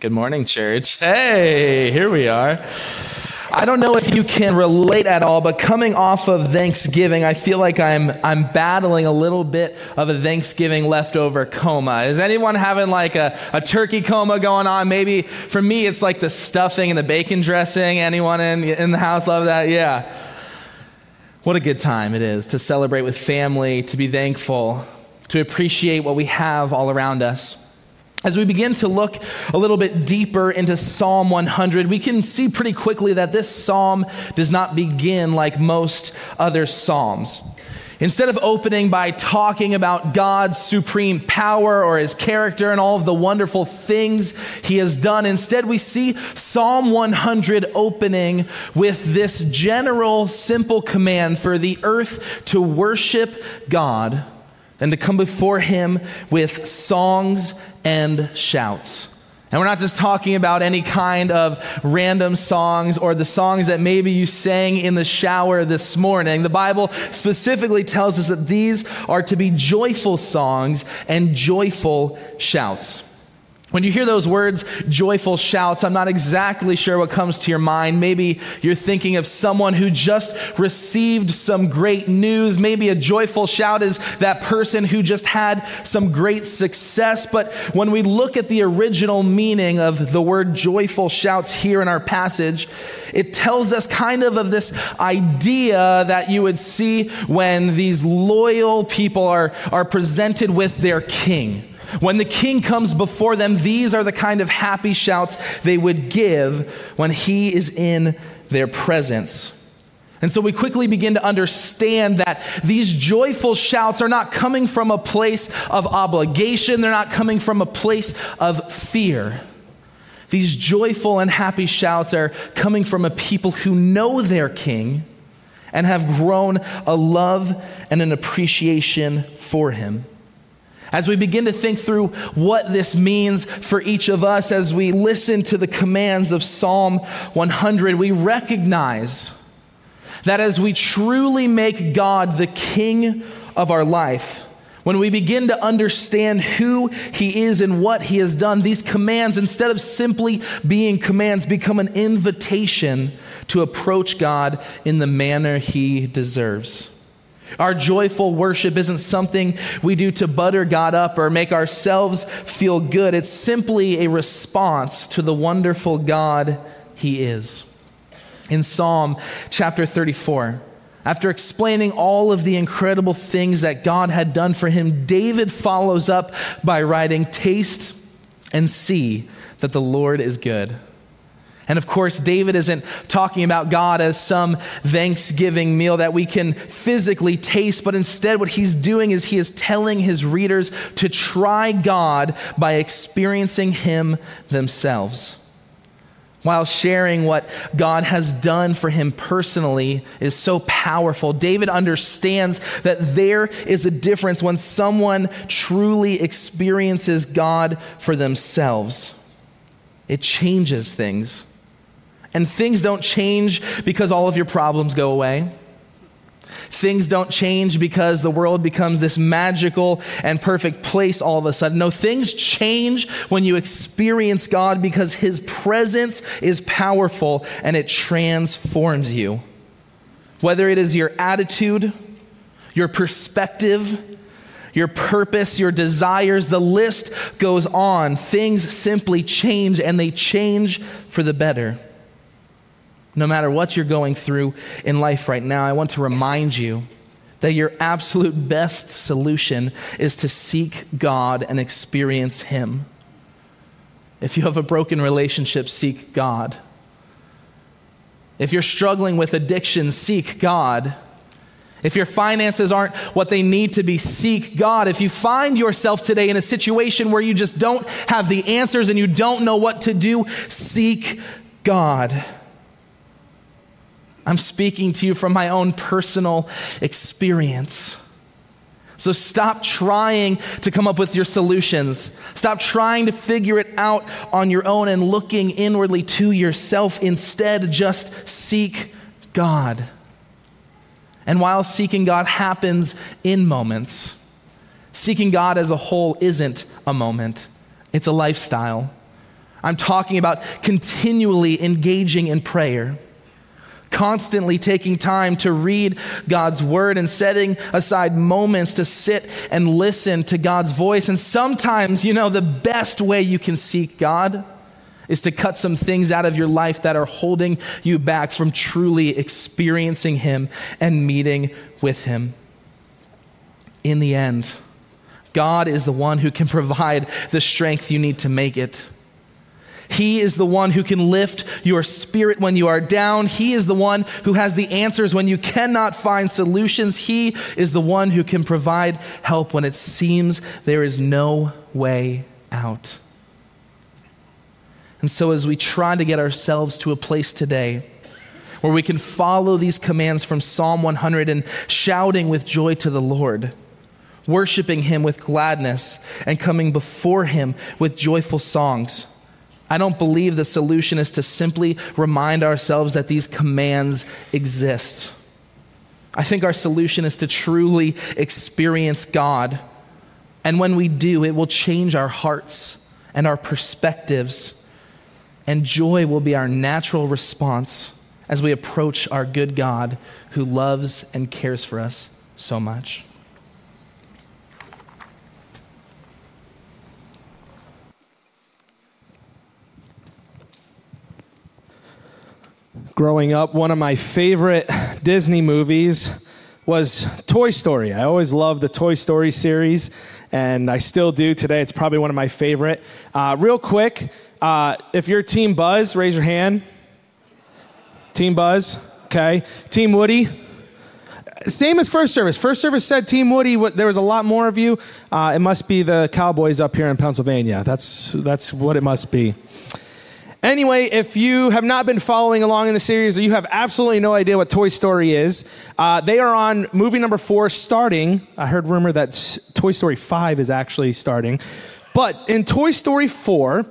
Good morning, church. Hey, here we are. I don't know if you can relate at all, but coming off of Thanksgiving, I feel like I'm I'm battling a little bit of a Thanksgiving leftover coma. Is anyone having like a, a turkey coma going on? Maybe for me it's like the stuffing and the bacon dressing. Anyone in in the house love that? Yeah. What a good time it is to celebrate with family, to be thankful, to appreciate what we have all around us. As we begin to look a little bit deeper into Psalm 100, we can see pretty quickly that this psalm does not begin like most other psalms. Instead of opening by talking about God's supreme power or his character and all of the wonderful things he has done, instead we see Psalm 100 opening with this general, simple command for the earth to worship God and to come before him with songs and shouts. And we're not just talking about any kind of random songs or the songs that maybe you sang in the shower this morning. The Bible specifically tells us that these are to be joyful songs and joyful shouts. When you hear those words, joyful shouts, I'm not exactly sure what comes to your mind. Maybe you're thinking of someone who just received some great news. Maybe a joyful shout is that person who just had some great success. But when we look at the original meaning of the word joyful shouts here in our passage, it tells us kind of of this idea that you would see when these loyal people are, are presented with their king. When the king comes before them, these are the kind of happy shouts they would give when he is in their presence. And so we quickly begin to understand that these joyful shouts are not coming from a place of obligation, they're not coming from a place of fear. These joyful and happy shouts are coming from a people who know their king and have grown a love and an appreciation for him. As we begin to think through what this means for each of us as we listen to the commands of Psalm 100, we recognize that as we truly make God the king of our life, when we begin to understand who he is and what he has done, these commands, instead of simply being commands, become an invitation to approach God in the manner he deserves. Our joyful worship isn't something we do to butter God up or make ourselves feel good. It's simply a response to the wonderful God He is. In Psalm chapter 34, after explaining all of the incredible things that God had done for him, David follows up by writing, Taste and see that the Lord is good. And of course, David isn't talking about God as some Thanksgiving meal that we can physically taste, but instead, what he's doing is he is telling his readers to try God by experiencing him themselves. While sharing what God has done for him personally is so powerful, David understands that there is a difference when someone truly experiences God for themselves. It changes things. And things don't change because all of your problems go away. Things don't change because the world becomes this magical and perfect place all of a sudden. No, things change when you experience God because His presence is powerful and it transforms you. Whether it is your attitude, your perspective, your purpose, your desires, the list goes on. Things simply change and they change for the better. No matter what you're going through in life right now, I want to remind you that your absolute best solution is to seek God and experience Him. If you have a broken relationship, seek God. If you're struggling with addiction, seek God. If your finances aren't what they need to be, seek God. If you find yourself today in a situation where you just don't have the answers and you don't know what to do, seek God. I'm speaking to you from my own personal experience. So stop trying to come up with your solutions. Stop trying to figure it out on your own and looking inwardly to yourself. Instead, just seek God. And while seeking God happens in moments, seeking God as a whole isn't a moment, it's a lifestyle. I'm talking about continually engaging in prayer, constantly taking time to read God's word and setting aside moments to sit and listen to God's voice. And sometimes, you know, the best way you can seek God is to cut some things out of your life that are holding you back from truly experiencing Him and meeting with Him. In the end, God is the one who can provide the strength you need to make it. He is the one who can lift your spirit when you are down. He is the one who has the answers when you cannot find solutions. He is the one who can provide help when it seems there is no way out. And so, as we try to get ourselves to a place today where we can follow these commands from Psalm 100 and shouting with joy to the Lord, worshiping Him with gladness, and coming before Him with joyful songs. I don't believe the solution is to simply remind ourselves that these commands exist. I think our solution is to truly experience God. And when we do, it will change our hearts and our perspectives and joy will be our natural response as we approach our good God who loves and cares for us so much. Growing up, one of my favorite Disney movies was Toy Story. I always loved the Toy Story series, and I still do today. It's probably one of my favorite. Uh, real quick, uh, if you're Team Buzz, raise your hand. Team Buzz, okay. Team Woody. Same as first service. First service said Team Woody. There was a lot more of you. Uh, it must be the Cowboys up here in Pennsylvania. That's that's what it must be. Anyway, if you have not been following along in the series or you have absolutely no idea what Toy Story is, uh, they are on movie number four starting. I heard rumor that Toy Story 5 is actually starting. But in Toy Story 4,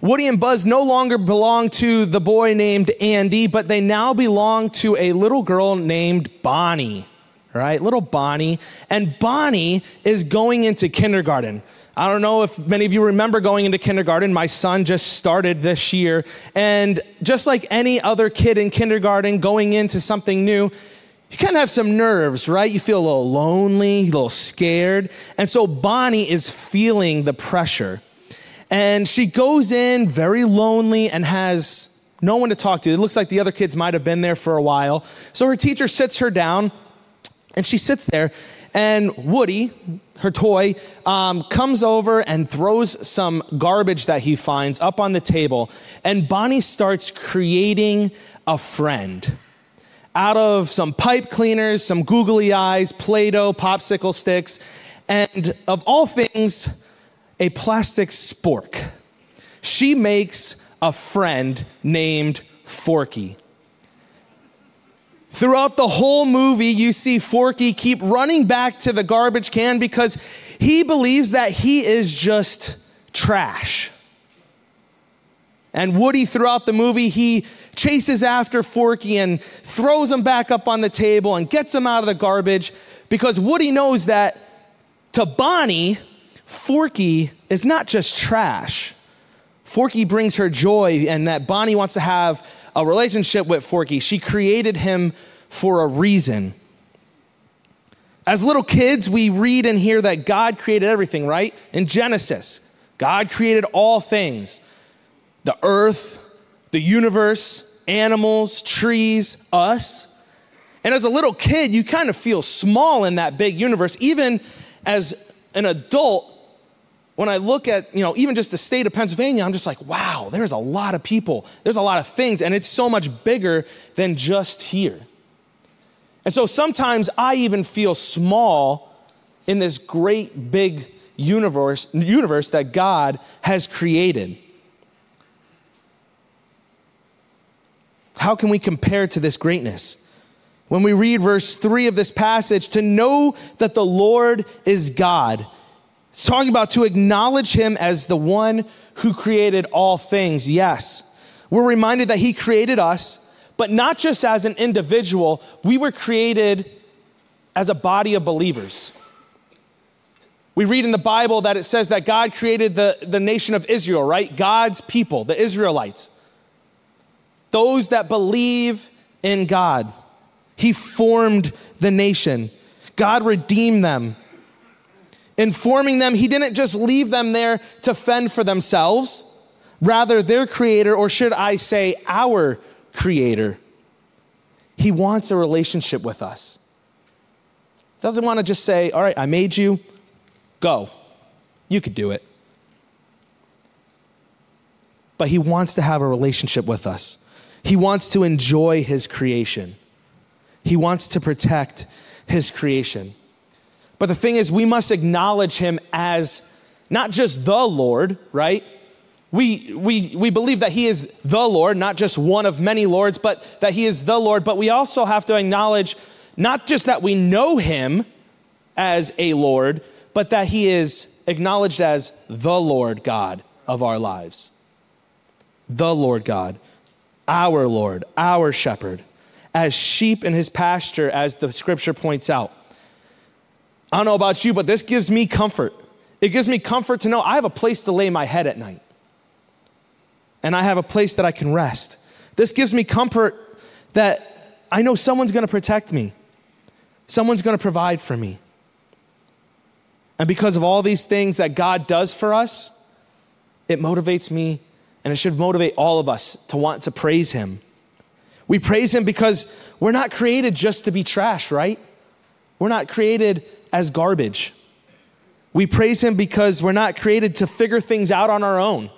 Woody and Buzz no longer belong to the boy named Andy, but they now belong to a little girl named Bonnie, right? Little Bonnie. And Bonnie is going into kindergarten. I don't know if many of you remember going into kindergarten. My son just started this year. And just like any other kid in kindergarten going into something new, you kind of have some nerves, right? You feel a little lonely, a little scared. And so Bonnie is feeling the pressure. And she goes in very lonely and has no one to talk to. It looks like the other kids might have been there for a while. So her teacher sits her down and she sits there. And Woody, her toy, um, comes over and throws some garbage that he finds up on the table. And Bonnie starts creating a friend out of some pipe cleaners, some googly eyes, Play Doh, popsicle sticks, and of all things, a plastic spork. She makes a friend named Forky. Throughout the whole movie, you see Forky keep running back to the garbage can because he believes that he is just trash. And Woody, throughout the movie, he chases after Forky and throws him back up on the table and gets him out of the garbage because Woody knows that to Bonnie, Forky is not just trash. Forky brings her joy, and that Bonnie wants to have a relationship with Forky. She created him for a reason. As little kids, we read and hear that God created everything, right? In Genesis, God created all things the earth, the universe, animals, trees, us. And as a little kid, you kind of feel small in that big universe. Even as an adult, when I look at, you know, even just the state of Pennsylvania, I'm just like, wow, there's a lot of people. There's a lot of things, and it's so much bigger than just here. And so sometimes I even feel small in this great big universe, universe that God has created. How can we compare to this greatness? When we read verse 3 of this passage, to know that the Lord is God it's talking about to acknowledge him as the one who created all things. Yes. We're reminded that he created us, but not just as an individual, we were created as a body of believers. We read in the Bible that it says that God created the, the nation of Israel, right? God's people, the Israelites. Those that believe in God. He formed the nation. God redeemed them. In forming them, He didn't just leave them there to fend for themselves. Rather, their creator, or should I say, our creator, He wants a relationship with us. Doesn't want to just say, All right, I made you, go. You could do it. But He wants to have a relationship with us. He wants to enjoy His creation. He wants to protect His creation. But the thing is, we must acknowledge Him as not just the Lord, right? We, we, we believe that He is the Lord, not just one of many Lords, but that He is the Lord. But we also have to acknowledge not just that we know Him as a Lord, but that He is acknowledged as the Lord God of our lives. The Lord God our Lord, our shepherd, as sheep in his pasture, as the scripture points out. I don't know about you, but this gives me comfort. It gives me comfort to know I have a place to lay my head at night, and I have a place that I can rest. This gives me comfort that I know someone's going to protect me, someone's going to provide for me. And because of all these things that God does for us, it motivates me and it should motivate all of us to want to praise Him. We praise Him because we're not created just to be trash, right? We're not created as garbage. We praise Him because we're not created to figure things out on our own.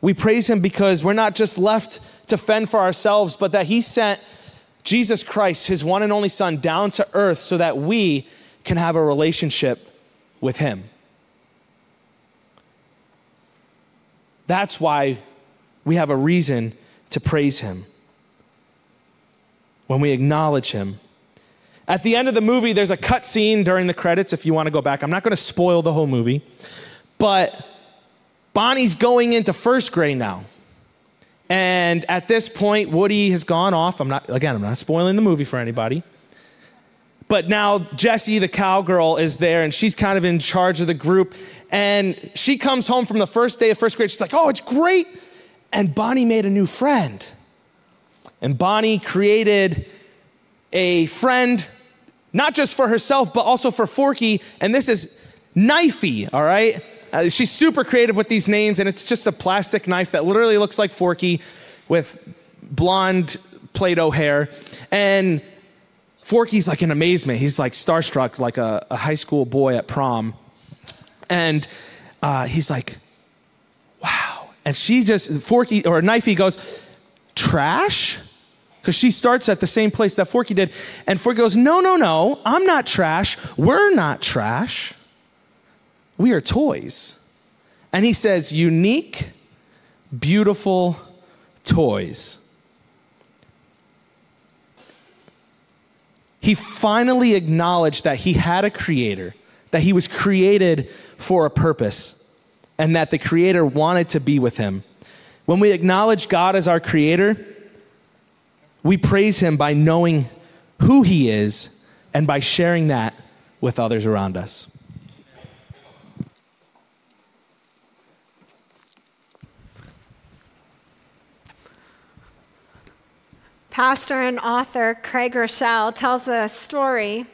We praise Him because we're not just left to fend for ourselves, but that He sent Jesus Christ, His one and only Son, down to earth so that we can have a relationship with Him. That's why we have a reason to praise him when we acknowledge him. At the end of the movie, there's a cut scene during the credits if you want to go back. I'm not going to spoil the whole movie, but Bonnie's going into first grade now. And at this point, Woody has gone off. I'm not, again, I'm not spoiling the movie for anybody. But now Jessie, the cowgirl, is there and she's kind of in charge of the group. And she comes home from the first day of first grade. She's like, oh, it's great. And Bonnie made a new friend. And Bonnie created a friend, not just for herself, but also for Forky. And this is Knifey, all right? Uh, she's super creative with these names, and it's just a plastic knife that literally looks like Forky with blonde Play Doh hair. And Forky's like in amazement. He's like starstruck, like a, a high school boy at prom. And uh, he's like, wow. And she just, Forky or Knifey goes, trash? Because she starts at the same place that Forky did. And Forky goes, no, no, no, I'm not trash. We're not trash. We are toys. And he says, unique, beautiful toys. he finally acknowledged that he had a creator, that he was created for a purpose, and that the creator wanted to be with him. When we acknowledge God as our creator, we praise him by knowing who he is and by sharing that with others around us. Pastor and author Craig Groeschel tells a story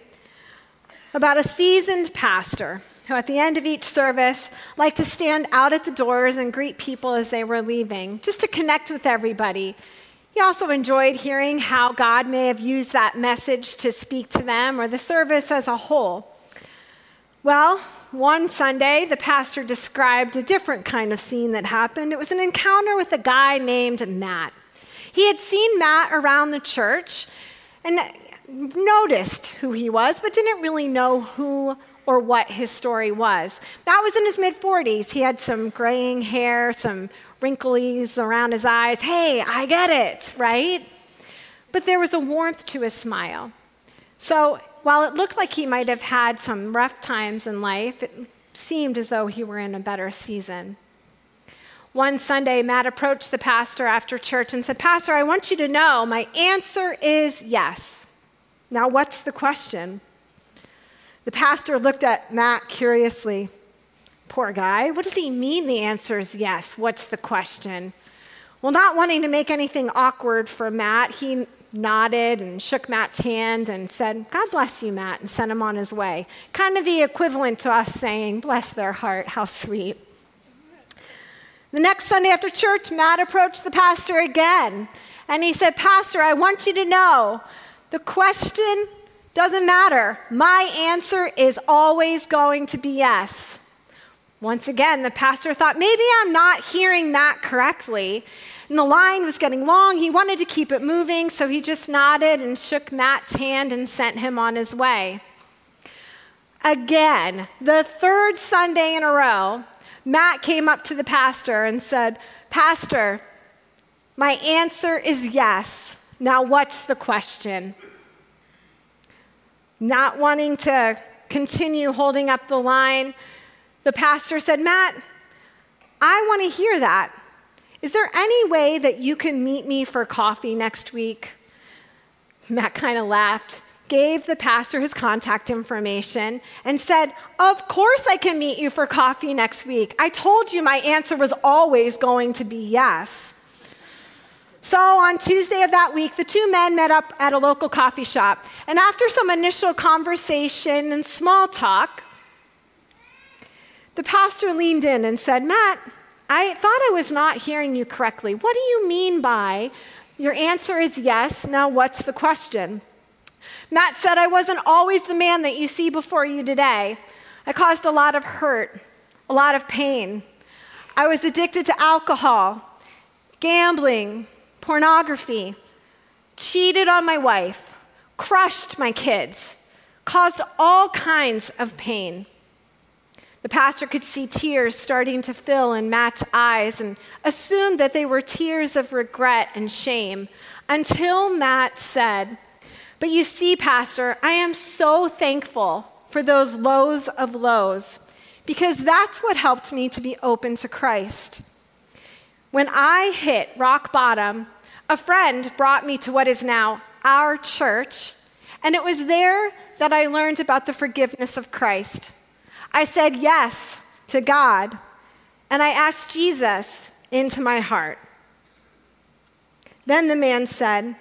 about a seasoned pastor who, at the end of each service, liked to stand out at the doors and greet people as they were leaving, just to connect with everybody. He also enjoyed hearing how God may have used that message to speak to them or the service as a whole. Well, one Sunday, the pastor described a different kind of scene that happened. It was an encounter with a guy named Matt. He had seen Matt around the church and noticed who he was, but didn't really know who or what his story was. Matt was in his mid 40s. He had some graying hair, some wrinkles around his eyes. Hey, I get it, right? But there was a warmth to his smile. So while it looked like he might have had some rough times in life, it seemed as though he were in a better season. One Sunday, Matt approached the pastor after church and said, Pastor, I want you to know my answer is yes. Now, what's the question? The pastor looked at Matt curiously. Poor guy. What does he mean the answer is yes? What's the question? Well, not wanting to make anything awkward for Matt, he nodded and shook Matt's hand and said, God bless you, Matt, and sent him on his way. Kind of the equivalent to us saying, Bless their heart, how sweet. The next Sunday after church, Matt approached the pastor again and he said, Pastor, I want you to know the question doesn't matter. My answer is always going to be yes. Once again, the pastor thought, maybe I'm not hearing that correctly. And the line was getting long. He wanted to keep it moving, so he just nodded and shook Matt's hand and sent him on his way. Again, the third Sunday in a row, Matt came up to the pastor and said, Pastor, my answer is yes. Now, what's the question? Not wanting to continue holding up the line, the pastor said, Matt, I want to hear that. Is there any way that you can meet me for coffee next week? Matt kind of laughed, gave the pastor his contact information, and said, Of course I can meet you for coffee next week. I told you my answer was always going to be yes. So on Tuesday of that week, the two men met up at a local coffee shop. And after some initial conversation and small talk, the pastor leaned in and said, Matt, I thought I was not hearing you correctly. What do you mean by your answer is yes? Now, what's the question? Matt said, I wasn't always the man that you see before you today. I caused a lot of hurt, a lot of pain. I was addicted to alcohol, gambling, pornography, cheated on my wife, crushed my kids, caused all kinds of pain. The pastor could see tears starting to fill in Matt's eyes and assumed that they were tears of regret and shame until Matt said, But you see, Pastor, I am so thankful for those lows of lows because that's what helped me to be open to Christ. When I hit rock bottom, a friend brought me to what is now our church, and it was there that I learned about the forgiveness of Christ. I said yes to God, and I asked Jesus into my heart. Then the man said,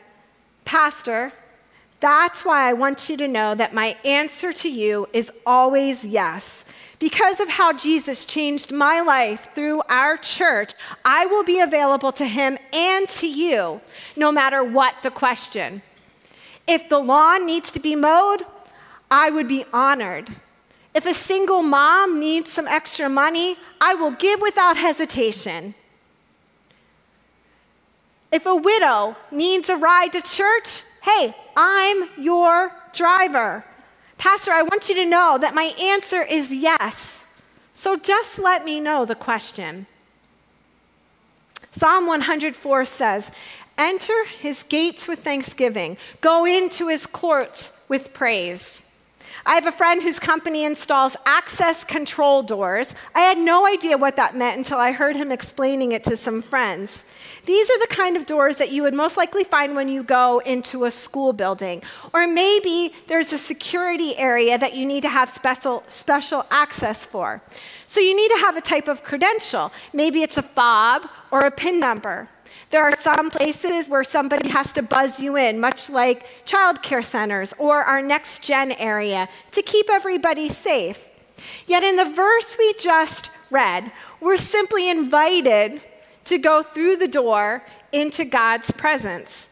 Pastor, that's why I want you to know that my answer to you is always yes. Because of how Jesus changed my life through our church, I will be available to him and to you, no matter what the question. If the lawn needs to be mowed, I would be honored. If a single mom needs some extra money, I will give without hesitation. If a widow needs a ride to church, hey, I'm your driver. Pastor, I want you to know that my answer is yes. So just let me know the question. Psalm 104 says, Enter his gates with thanksgiving, go into his courts with praise. I have a friend whose company installs access control doors. I had no idea what that meant until I heard him explaining it to some friends. These are the kind of doors that you would most likely find when you go into a school building. Or maybe there's a security area that you need to have special, special access for. So you need to have a type of credential. Maybe it's a fob or a PIN number. There are some places where somebody has to buzz you in, much like childcare centers or our next gen area, to keep everybody safe. Yet in the verse we just read, we're simply invited to go through the door into God's presence.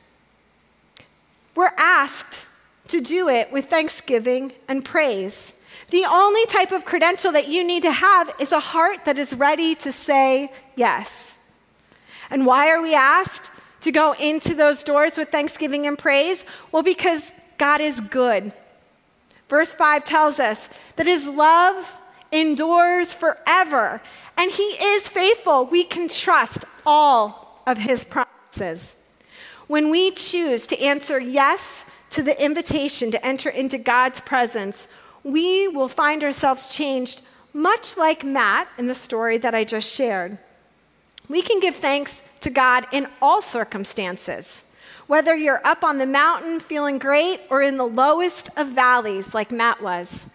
We're asked to do it with thanksgiving and praise. The only type of credential that you need to have is a heart that is ready to say yes. And why are we asked to go into those doors with thanksgiving and praise? Well, because God is good. Verse 5 tells us that his love endures forever, and he is faithful. We can trust all of his promises. When we choose to answer yes to the invitation to enter into God's presence, we will find ourselves changed, much like Matt in the story that I just shared. We can give thanks to God in all circumstances, whether you're up on the mountain feeling great or in the lowest of valleys like Matt was.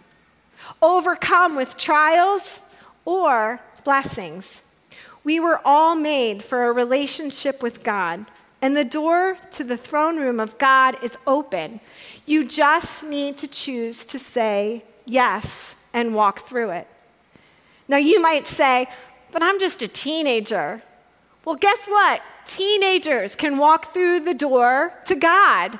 overcome with trials or blessings. We were all made for a relationship with God, and the door to the throne room of God is open. You just need to choose to say yes and walk through it. Now, you might say, but I'm just a teenager. Well, guess what? Teenagers can walk through the door to God.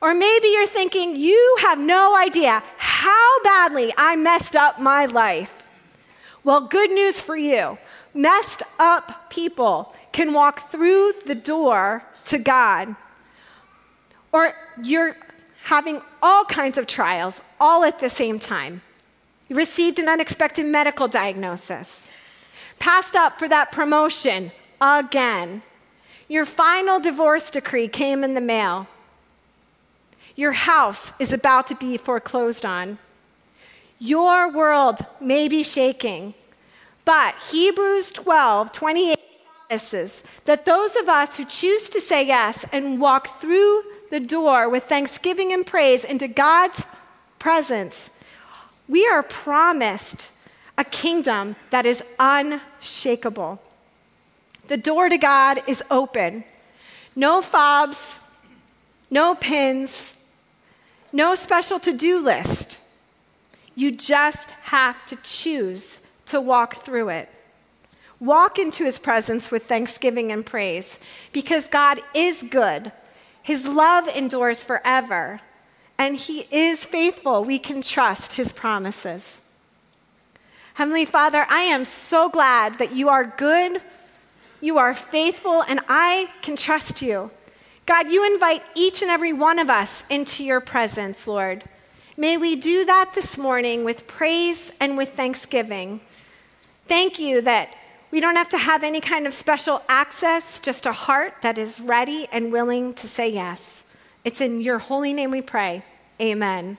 Or maybe you're thinking, you have no idea how badly I messed up my life. Well, good news for you. Messed up people can walk through the door to God. Or you're having all kinds of trials all at the same time. You received an unexpected medical diagnosis, passed up for that promotion again. Your final divorce decree came in the mail. Your house is about to be foreclosed on. Your world may be shaking, but Hebrews 12 28 promises that those of us who choose to say yes and walk through the door with thanksgiving and praise into God's presence, we are promised a kingdom that is unshakable. The door to God is open. No fobs, no pins, no special to do list. You just have to choose to walk through it. Walk into his presence with thanksgiving and praise because God is good. His love endures forever, and he is faithful. We can trust his promises. Heavenly Father, I am so glad that you are good, you are faithful, and I can trust you. God, you invite each and every one of us into your presence, Lord. May we do that this morning with praise and with thanksgiving. Thank you that we don't have to have any kind of special access, just a heart that is ready and willing to say yes. It's in your holy name we pray. Amen.